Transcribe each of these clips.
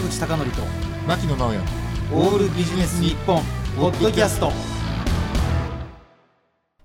坂口孝則と牧野直哉。オールビジネス日本ポッドキャスト。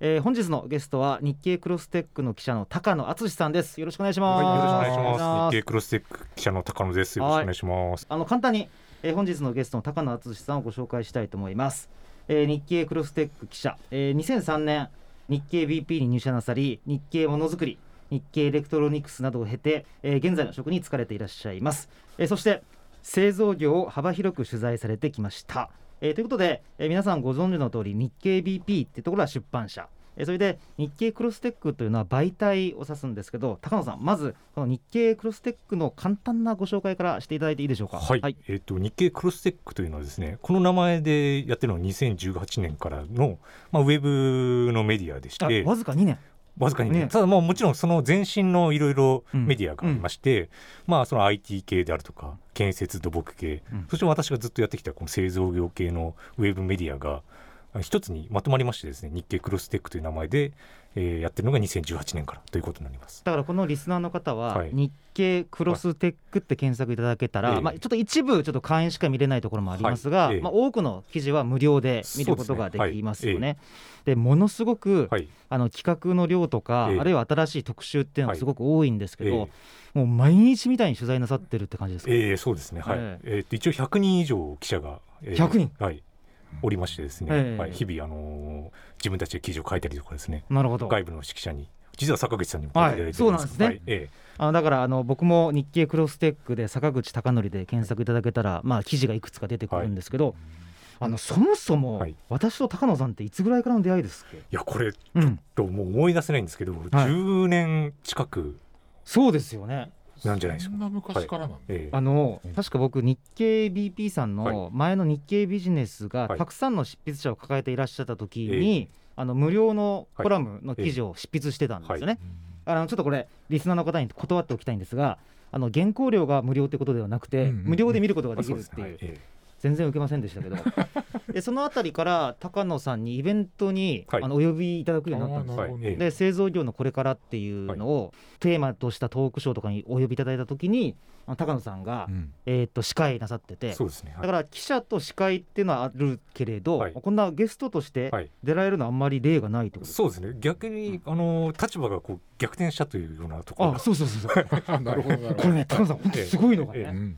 えー、本日のゲストは日経クロステックの記者の高野敦さんです。よろしくお願いします、はい、よろしくお願いしお願いします。日経クロステック記者の高野です。よろしくお願いします。あの簡単に、えー、本日のゲストの高野敦さんをご紹介したいと思います、えー、日経クロステック記者、えー、2003年日経 BP に入社なさり日経ものづくり日経エレクトロニクスなどを経て、えー、現在の職に就かれていらっしゃいます、えー、そして製造業を幅広く取材されてきました、えー、ということで、えー、皆さんご存知の通り日経 BP っていうところは出版社。えーそれで日経クロステックというのは媒体を指すんですけど高野さんまずこの日経クロステックの簡単なご紹介からしていただいていいでしょうか？はい、えっ、と日経クロステックというのはですね、この名前でやってるのは2018年からのまあウェブのメディアでしあて、わずか2年わずかにね、ね。ただまあもちろんその前身のいろいろメディアがありまして、まあその IT 系であるとか建設土木系、うん。そして私がずっとやってきたこの製造業系のウェブメディアがあ一つにまとまりましてですね、日経クロステックという名前で、えーやってるのが2018年からということになります。だからこのリスナーの方は、はい。日経クロステックって検索いただけたら、ええ。まあ、ちょっと一部ちょっと会員しか見れないところもありますが、はい。ええ。まあ、多くの記事は無料で見ることができますよね。でものすごく、はい、あの企画の量とか、ええ。あるいは新しい特集っていうのがすごく多いんですけど、えもう毎日みたいに取材なさってるって感じですか、えー、そうですね、はい。ええ。ーと一応100人以上記者が、え100人？はい、おりましてですね、ええ。はい、日々、あのー自分たちで記事を書いたりとかですねなるほど。外部の指揮者に実は坂口さんにも書いていただいてるんですはいそうなんえあのだからあの僕も日経クロステックで坂口孝則で検索いただけたら、まあ、記事がいくつか出てくるんですけど、あのそもそも、はい。私と高野さんっていつぐらいからの出会いですっけ、えいやこれうん、ともう思い出せないんですけど、10年近く。そうですよねなんじゃないですか。そん。な昔からなんだ、ええ。あのうん。確か僕日経 BP さんはの前の日経ビジネスがはい。たくさんの執筆者を抱えていらっしゃった時に、あの無料のコラムの記事を執筆してたんですよね。あのちょっとこれリスナーの方に断っておきたいんですがあの原稿料が無料ってことではなくて、うんうんうん。無料で見ることがあできるっていう。全然受けませんでしたけどでそのあたりから高野さんにイベントに、はい。あのお呼びいただくようになったんですよ。はい。ええで製造業のこれからっていうのをテーマとしたトークショーとかにお呼びいただいた時に高野さんが、うん。えーっと司会なさっててえそうですね、はい。だから記者と司会っていうのはあるけれど、はい。こんなゲストとしてはい。出られるのはあんまり例がないってことですそうですね。逆に、あのー立場がこう逆転したというようなところが。あそうそうそうそう。なるほどなるほど。これね高野さん本当すごいのがね、ええ。うん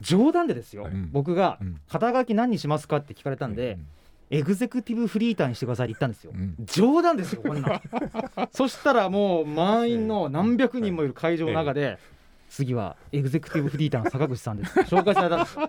冗談でですよ、うん。僕がうん。肩書き何にしますかって聞かれたんで、エグゼクティブフリーターにしてくださいって言ったんですよ、うん。冗談ですよこんな。ん そしたらもう満員の何百人もいる会場の中で、次はエグゼクティブフリーターの坂口さんです。紹介されたんです。よ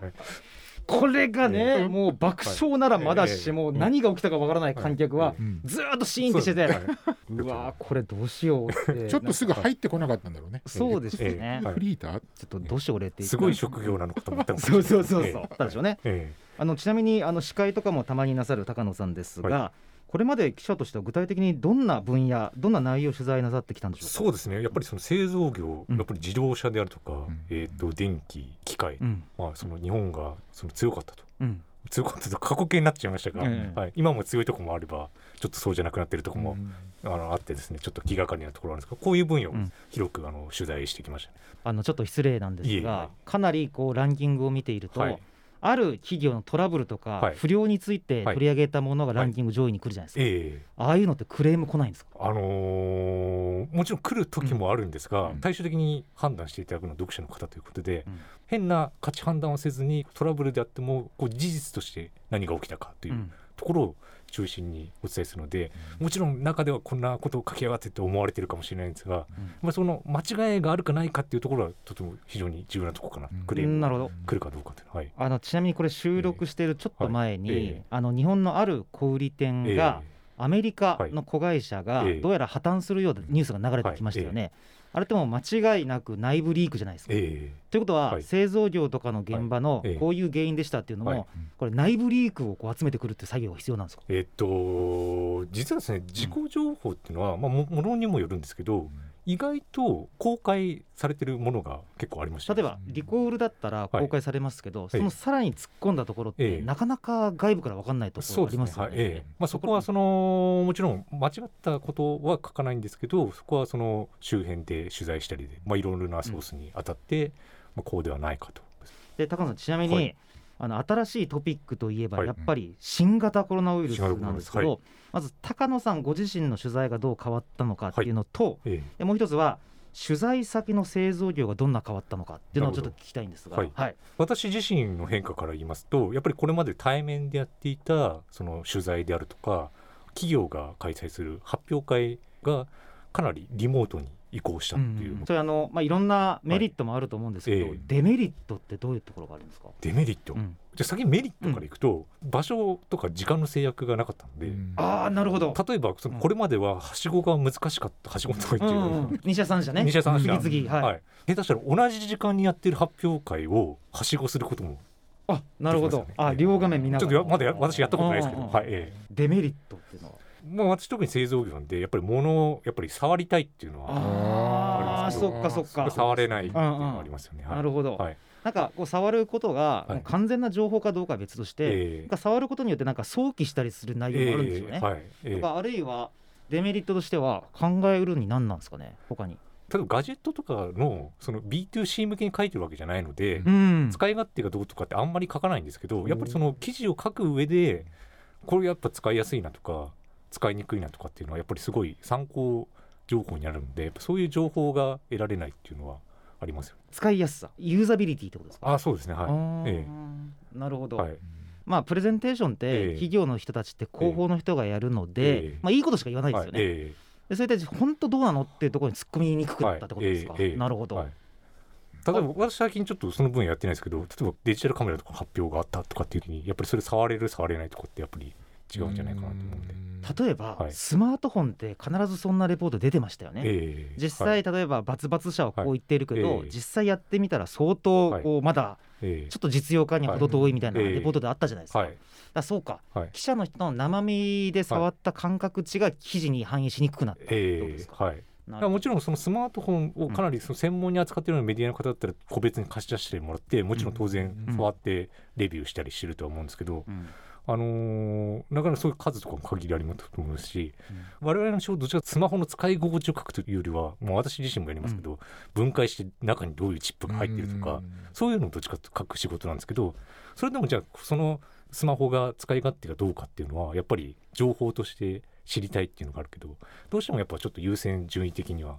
これがね、えもう爆笑ならまだし、ええもう何が起きたかわからない観客はうん。ずーっとシーンってしてて、そうわーこれどうしようってちょっとすぐ入ってこなかったんだろうね。そうですよね、フリーター？ちょっとどうしよう俺って。すごい職業なのかと思ったん。ですそうそうそうそう、えだったでしょうね。えあのちなみにあの司会とかもたまになさる高野さんですが、はこれまで記者としては具体的にどんな分野どんな内容を取材なさってきたんでしょうか？そうですね。やっぱりその製造業、うん。やっぱり自動車であるとか、ん。えー、と電気機械、うん。まあ、その日本がその強かったと。うん。強かったと過去形になっちゃいましたが、ええ。はい、今も強いところもあればちょっとそうじゃなくなってるところも、うん。あのあってですねちょっと気がかりなところなんですがこういう分野をうん。広くあの取材してきましたね。あのちょっと失礼なんですがいかなりこうランキングを見ていると、はいある企業のトラブルとか、はい。不良について取り上げたものがランキング上位に来るじゃないですか、ええ。ああいうのってクレーム来ないんですか？あのーもちろん来る時もあるんですが、うん。最終的に判断していただくのは読者の方ということで、うん。変な価値判断をせずにトラブルであってもこう事実として何が起きたかといううんところを中心にお伝えするので、もちろん中ではこんなことを書き上がってって思われてるかもしれないんですが、うん。まあ、その間違いがあるかないかっていうところはとても非常に重要なところかな、うん。クレームが来るかどうかというのは、はい、あのちなみにこれ収録しているちょっと前に、はい。ええ。あの日本のある小売店ええ。が、アメリカの子会社がはいええ。どうやら破綻するようなニュースが流れてきましたよね。あれってもう間違いなく内部リークじゃないですか。えということは、はい。製造業とかの現場のこういう原因でしたっていうのも、はい。これ内部リークをこう集めてくるっていう作業が必要なんですか、えっと実はですね事故情報っていうのは、まあ、もものにもよるんですけど意外と公開されてるものが結構ありまして例えばリコールだったら公開されますけど、そのさらに突っ込んだところって、ええ。なかなか外部から分かんないところありますよね。はい。ええ。まあ、そこはそのもちろん間違ったことは書かないんですけどそこはその周辺で取材したりで、まあ、いろいろなソースに当たって、まあ、こうではないかと。で高野さんちなみに、はいあの新しいトピックといえばはい。やっぱり新型コロナウイルスなんですけど、はい。まず高野さんご自身の取材がどう変わったのかっていうのと、もう一つは取材先の製造業がどんな変わったのかっていうのをちょっと聞きたいんですが、なるほどはい。私自身の変化から言いますとやっぱりこれまで対面でやっていたその取材であるとか企業が開催する発表会がかなりリモートに移行したっていう、それあの、まあ、いろんなメリットもあると思うんですけど、はいええ。デメリットってどういうところがあるんですか、デメリット、うん。じゃあ先にメリットからいくと、場所とか時間の制約がなかったので、ああなるほど、例えばそのうん。これまでははしごが難しかったはしごのとこっていう。のうんうん、西田さんじゃね。西田さん次々はい、はい、下手したら同じ時間にやってる発表会をはしごすることもあなるほど、ね。あ両画面見ながら。ちょっとやまだや私やったことないですけど、うんうんうん。はいえデメリットっていうのは？えまあ、私特に製造業なんでやっぱり物をやっぱり触りたいっていうのはああありますそっかそっか。触れないっていうのがありますよね、はい。なるほど、はいなんかこう触ることが完全な情報かどうかは別として、ええ。なんか触ることによってなんか想起したりする内容もあるんですよね。ええはいええ。とかあるいはデメリットとしては考えうるに何なんですかね他に。例えばガジェットとかのその B2C 向けに書いてるわけじゃないので、ん。使い勝手がどうとかってあんまり書かないんですけどやっぱりその記事を書く上でこれやっぱ使いやすいなとか使いにくいなとかっていうのはやっぱりすごい参考情報になるのでそういう情報が得られないっていうのはありますよね。使いやすさユーザビリティってことですか？あそうですね。はい。あーえなるほど、はい。まあプレゼンテーションっえてえ企業の人たちって広報の人がやるので、ええ。まあいいことしか言わないですよね、はい。えでそれで本当どうなのっていうところに突っ込みにくくなったってことですか、はい。ええ。ええなるほど、はい。例えば私最近ちょっとその分野やってないですけど例えばデジタルカメラとかの発表があったとかっていう時にやっぱりそれ触れる触れないとかってやっぱり違うんじゃないかなと思うんで。例えば、はい。スマートフォンって必ずそんなレポート出てましたよね、ええ。実際、はい。例えばバツバツ社はこう言っているけど、はい。ええ。実際やってみたら相当はい。こうまだええ。ちょっと実用化には程遠いみたいなはい。レポートであったじゃないですか,、はい。だそうか。はい。記者の人の生身で触った感覚値が記事に反映しにくくなったってことえですか、えもちろんそのスマートフォンをかなりその専門に扱っているようなメディアの方だったら個別に貸し出してもらってもちろん当然うん。触ってレビューしたりしてるとは思うんですけど、うんあのーなかなかそういう数とかも限りありますと思うし、我々の仕事どちらかスマホの使い心地を書くというよりはもう私自身もやりますけど、分解して中にどういうチップが入ってるとか、そういうのをどっちかと書く仕事なんですけどそれでもじゃあそのスマホが使い勝手がどうかっていうのはやっぱり情報として知りたいっていうのがあるけどどうしてもやっぱちょっと優先順位的には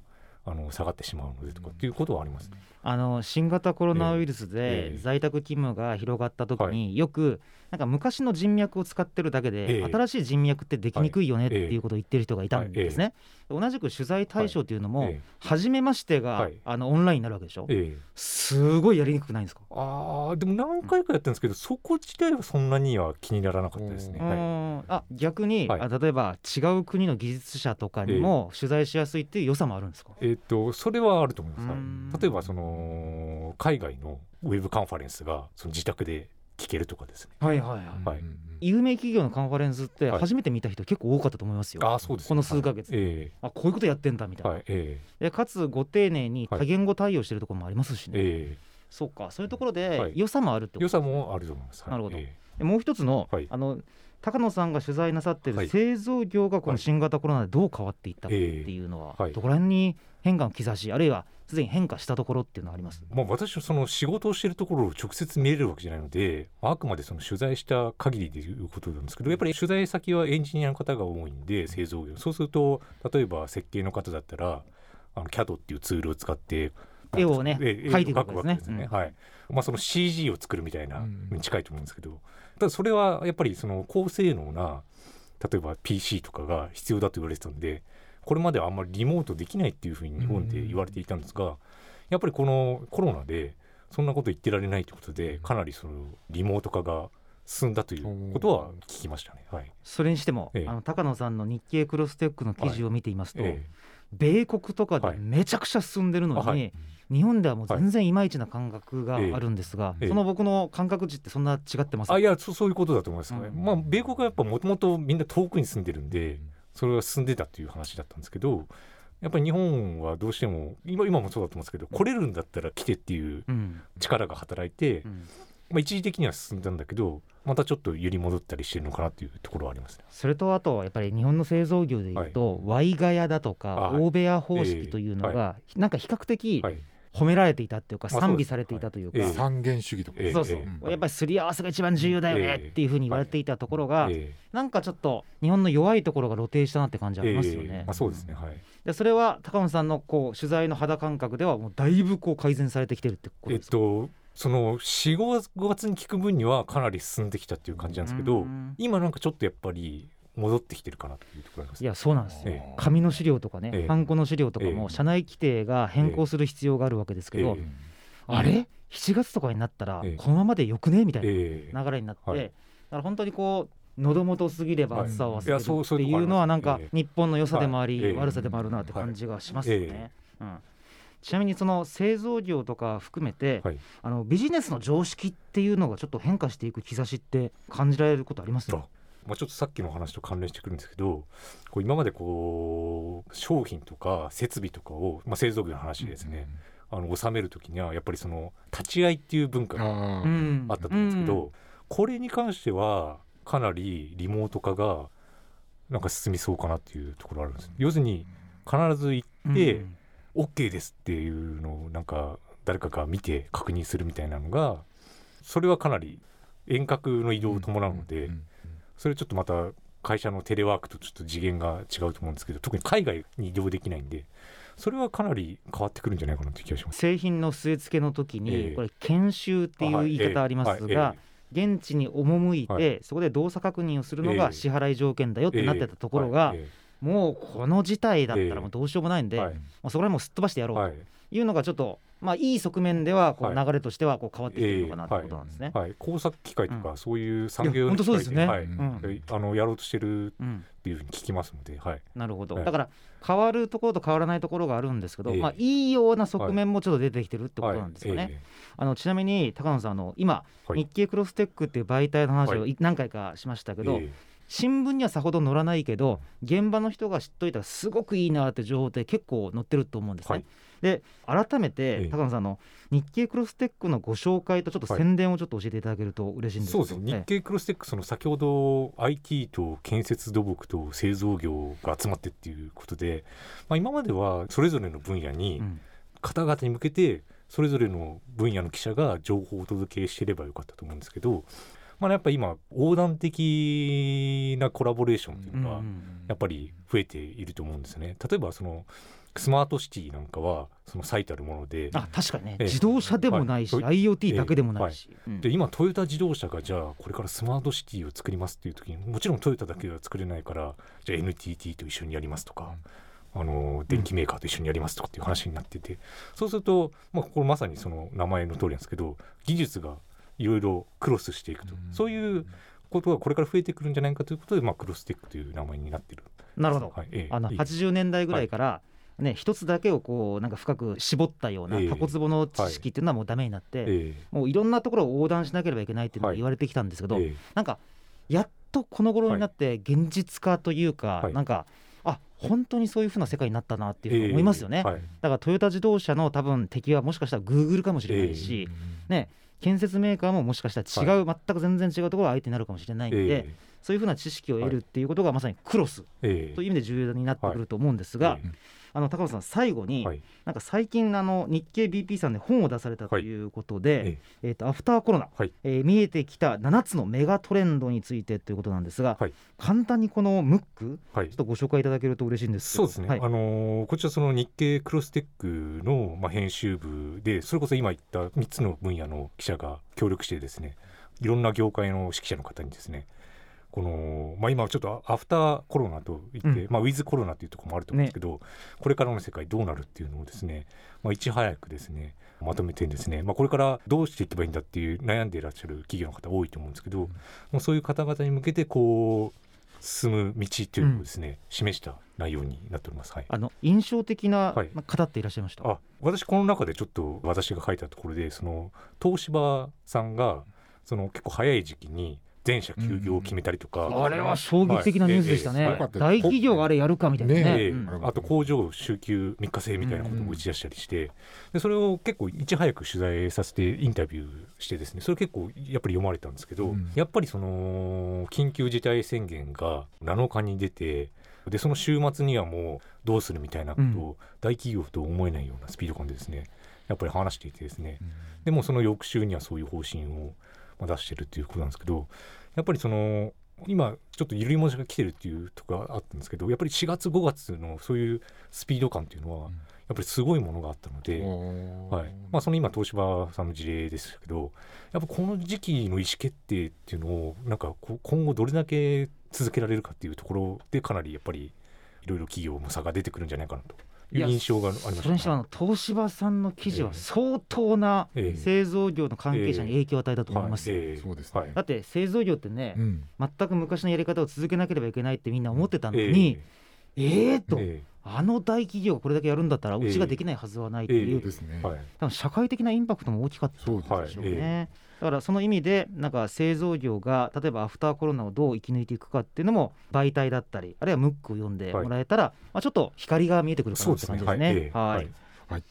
あの下がってしまうのでとかっていうことはあります。ね。あの新型コロナウイルスえでえ在宅勤務が広がった時によくなんか昔の人脈を使ってるだけでええ。新しい人脈ってできにくいよねっていうことを言ってる人がいたんですね。同じく取材対象とい。うのもえ初めましてがはい。あのオンラインになるわけでしょ？ええ。えすごいやりにくくないんですか？あーでも何回かやったんですけどそこ自体はそんなには気にならなかったですね。うはい。んあ逆に、はい。あ例えば違う国の技術者とかにも取材しやすいっていう良さもあるんですか、えっとそれはあると思います、はうん。い例えばその海外のウェブカンファレンスがその自宅で聞けるとかですね。はいはいはい。はい。有名企業のカンファレンスってはい。初めて見た人結構多かったと思いますよ、ああそうですね。この数ヶ月。はい。えあこういうことやってんだみたいな、えはいえでかつご丁寧に多言語対応してるところもありますしね、ええ。そうか。そういうところはでい。良さもあるってことえ良さもあると思います。はい。なるほど。もう一つの,、はい。あの高野さんが取材なさってはい。る製造業がこの新型コロナでどう変わっていったかっていうのは、どこら辺に変化の兆しあるいはすでに変化したところっていうのはあります？えまあ、私はその仕事をしているところを直接見れるわけじゃないのであくまでその取材した限りでいうことなんですけどやっぱり取材先はエンジニアの方が多いんで製造業。そうすると例えば設計の方だったらあの CAD っていうツールを使って絵をねええ描いていく絵わけですすね。ね。はい。まあ、その CG を作るみたいな近いと思うんですけど、ただそれはやっぱりその高性能な例えば PC とかが必要だと言われてたんでこれまではあんまりリモートできないっていうふうに日本で言われていたんですが、やっぱりこのコロナでそんなこと言ってられないということでかなりそのリモート化が進んだということは聞きましたね。はい。それにしても、ええ。あの高野さんの日経クロステックの記事を見ていますと、え米国とかではい。めちゃくちゃ進んでるのに、あはい。日本ではもう全然いまいちな感覚があえ。えるんですが、ええ。その僕の感覚値ってそんな違ってますあいやそそういうことだと思います、うん。まあ米国はやっぱもともとみんな遠くに住んでるんでそれが進んでたっていう話だったんですけどやっぱり日本はどうしても今今もそうだと思うんですけど来れるんだったら来てっていううん。力が働いて、うんまあ、一時的には進んだんだけどまたちょっと揺り戻ったりしてるのかなっていうところはありますね。それとあとやっぱり日本の製造業でいうと、ワイガヤだとか大部屋方式というのが、なんか比較的はい、褒められていたっていうかまあ賛美されていたというか、三元主義とかええそうそう、うん。やっぱりすり合わせが一番重要だよねええ。っていうふうに言われていたところが、えなんかちょっと日本の弱いところが露呈したなって感じあえりますよね。ええまあ、そうですね。はい。でそれは高野さんのこう取材の肌感覚ではもうだいぶこう改善されてきてるってことえっですか、とその45月に聞く分にはかなり進んできたっていう感じなんですけどうん今なんかちょっとやっぱり戻ってきてるかなっていうところありますいやそうなんですよ、え紙の資料とかね、ええ。ハンコの資料とかもええ。社内規定が変更する必要があるわけですけど、ええ。あれ？7月とかになったらええ。このままでよくね？みたいええ。な流れになって、はい。だから本当にこう喉元すぎれば暑さを忘れるっていうのはなんかえ日本の良さでもあり、悪さでもあるなって感じがしますよね。うんちなみにその製造業とか含めて、はい。あのビジネスの常識っていうのがちょっと変化していく兆しって感じられることあります？あまあ、ちょっとさっきの話と関連してくるんですけどこう今までこう商品とか設備とかを、まあ、製造業の話ですね、あの収める時にはやっぱりその立ち会いっていう文化があったと思うんですけど、うん。これに関してはかなりリモート化がなんか進みそうかなっていうところあるんです。要するに必ず行って、うん OK ですっていうのをなんか誰かが見て確認するみたいなのがそれはかなり遠隔の移動を伴うので、んそれちょっとまた会社のテレワークとちょっと次元が違うと思うんですけど特に海外に移動できないんでそれはかなり変わってくるんじゃないかなという気がします。製品の据え付けの時に、ええ。これ研修っていう言い方ありますが、はい現地に赴いて、はい。そこで動作確認をするのええ。が支払い条件だよってなってたところが、ええもうこの事態だったええ。らもうどうしようもないんで、はい。もうそこら辺もうすっ飛ばしてやろうはい。というのがちょっと、まあ、いい側面ではこうはい。流れとしてはこう変わってきてるのかなってことなんですね。はい、工作機械とか、うそういう産業の機械ですね。はい。うん。えあのやろうとしてるうん。っていうふうに聞きますので、はい、なるほど、はい。だから変わるところと変わらないところがあるんですけど、ええ。まあ、いいような側面もちょっと出てきてるってことなんですよね。はい。えあのちなみに高野さんあの今、はい。日経クロステックっていう媒体の話をはい。何回かしましたけど、ええ新聞にはさほど載らないけど現場の人が知っといたらすごくいいなって情報って結構載ってると思うんですね。はい。で改めえてえ高野さんあの日経クロステックのご紹介とちょっとはい宣伝をちょっと教えていただけると嬉しいんですけど。そうですね。日経クロステックその先ほど IT と建設土木と製造業が集まってっていうことで、まあ、今まではそれぞれの分野ええにうん。方々に向けてそれぞれの分野の記者が情報をお届けしてればよかったと思うんですけど、まあ、やっぱり今横断的なコラボレーションっていうのがやっぱり増えていると思うんですね。例えばそのスマートシティなんかはその最たるものであ確かにね、ええ。自動車でもないし、はい。IoT だけでもないし、うん。で今トヨタ自動車がじゃあこれからスマートシティを作りますっていう時にもちろんトヨタだけでは作れないからじゃあ NTT と一緒にやりますとか、あの電機メーカーと一緒にやりますとかっていう話になってて、そうすると、まあ、これまさにその名前の通りなんですけど技術がいろいろクロスしていくと、そういうことがこれから増えてくるんじゃないかということで、まあ、クロステックという名前になってる。なるほど、はいええ。あのい。い80年代ぐらいから、ね一つだけをこうなんか深く絞ったようなええ。タコツボの知識っていうのはもうダメになって、えもういろんなところを横断しなければいけないっていうのがはい。言われてきたんですけど、ええ。なんかやっとこの頃になって現実化というか、はい。なんかあ本当にそういうふうな世界になったなっていうふうに思いますよね、ええはい。だからトヨタ自動車の多分敵はもしかしたらグーグルかもしれないし、ね建設メーカーももしかしたら違う、全く全然違うところが相手になるかもしれないんで、えそういうふうな知識を得るっていうことがまさにクロスという意味で重要になってくると思うんですが、えあの高野さん最後に、えはい。なんか最近あの日経 BP さんで本を出されたということで、ええ。ー、とアフターコロナ、はい。えー見えてきた7つのメガトレンドについてということなんですが、はい。簡単にこのムックはい。ちょっとご紹介いただけると嬉しいんですそうですね、はい。あのーこちらその日経クロステックの、まあ、編集部でそれこそ今言った3つの分野の記者が協力してですねいろんな業界の指揮者の方にですねこの、まあ、今ちょっとアフターコロナといって、うん。まあ、ウィズコロナというところもあると思うんですけど、これからの世界どうなるっていうのをですね、まあ、いち早くですねまとめてですね、まあ、これからどうしていけばいいんだっていう悩んでいらっしゃる企業の方多いと思うんですけど、もうそういう方々に向けてこう進む道というのをですね、示した内容になっております。はい。あの印象的な方っていらっしゃいました、あ私この中でちょっと私が書いたところでその東芝さんがその結構早い時期に全社休業を決めたりとか、あれは衝撃的なニュースでしたね、はいえ大企業があれやるかみたいなね。ねあと工場週休3日制みたいなことも打ち出したりして、でそれを結構いち早く取材させてインタビューしてですね。それ結構やっぱり読まれたんですけど、うん。やっぱりその緊急事態宣言が7日に出てでその週末にはもうどうするみたいなことを大企業と思えないようなスピード感でですねやっぱり話していてですね。うん。でもその翌週にはそういう方針をまあ出してるっていうことなんですけどやっぱりその今ちょっと緩い文字が来てるっていうところがあったんですけどやっぱり4月5月のそういうスピード感っていうのはうん。やっぱりすごいものがあったので、はい。まあ、その今東芝さんの事例ですけどやっぱこの時期の意思決定っていうのをなんか今後どれだけ続けられるかっていうところでかなりやっぱりいろいろ企業も差が出てくるんじゃないかなと印象がありまそれにしてもあの東芝さんの記事はええ。相当なええ。製造業の関係者に影響を与えたと思います。だって製造業ってね、うん。全く昔のやり方を続けなければいけないってみんな思ってたのに、ええ。ー、と、えあの大企業がこれだけやるんだったらええ。うちができないはずはないっていう、えですね。えはい。多分社会的なインパクトも大きかったそうでしょうね、はいだからその意味でなんか製造業が例えばアフターコロナをどう生き抜いていくかっていうのも媒体だったりあるいはムックを読んでもらえたら、まあ、ちょっと光が見えてくるかなって感じですね。ええ。はい。はい。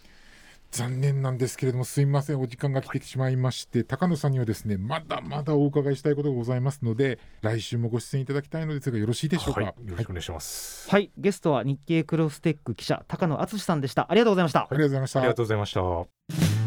残念なんですけれどもすみません。お時間が来てしまいまして高野さんにはですねまだまだお伺いしたいことがございますので来週もご出演いただきたいのですがよろしいでしょうか、はい、よろしくお願いします、はい、ゲストは日経クロステック記者高野敦さんでした。ありがとうございました。ありがとうございました。ありがとうございました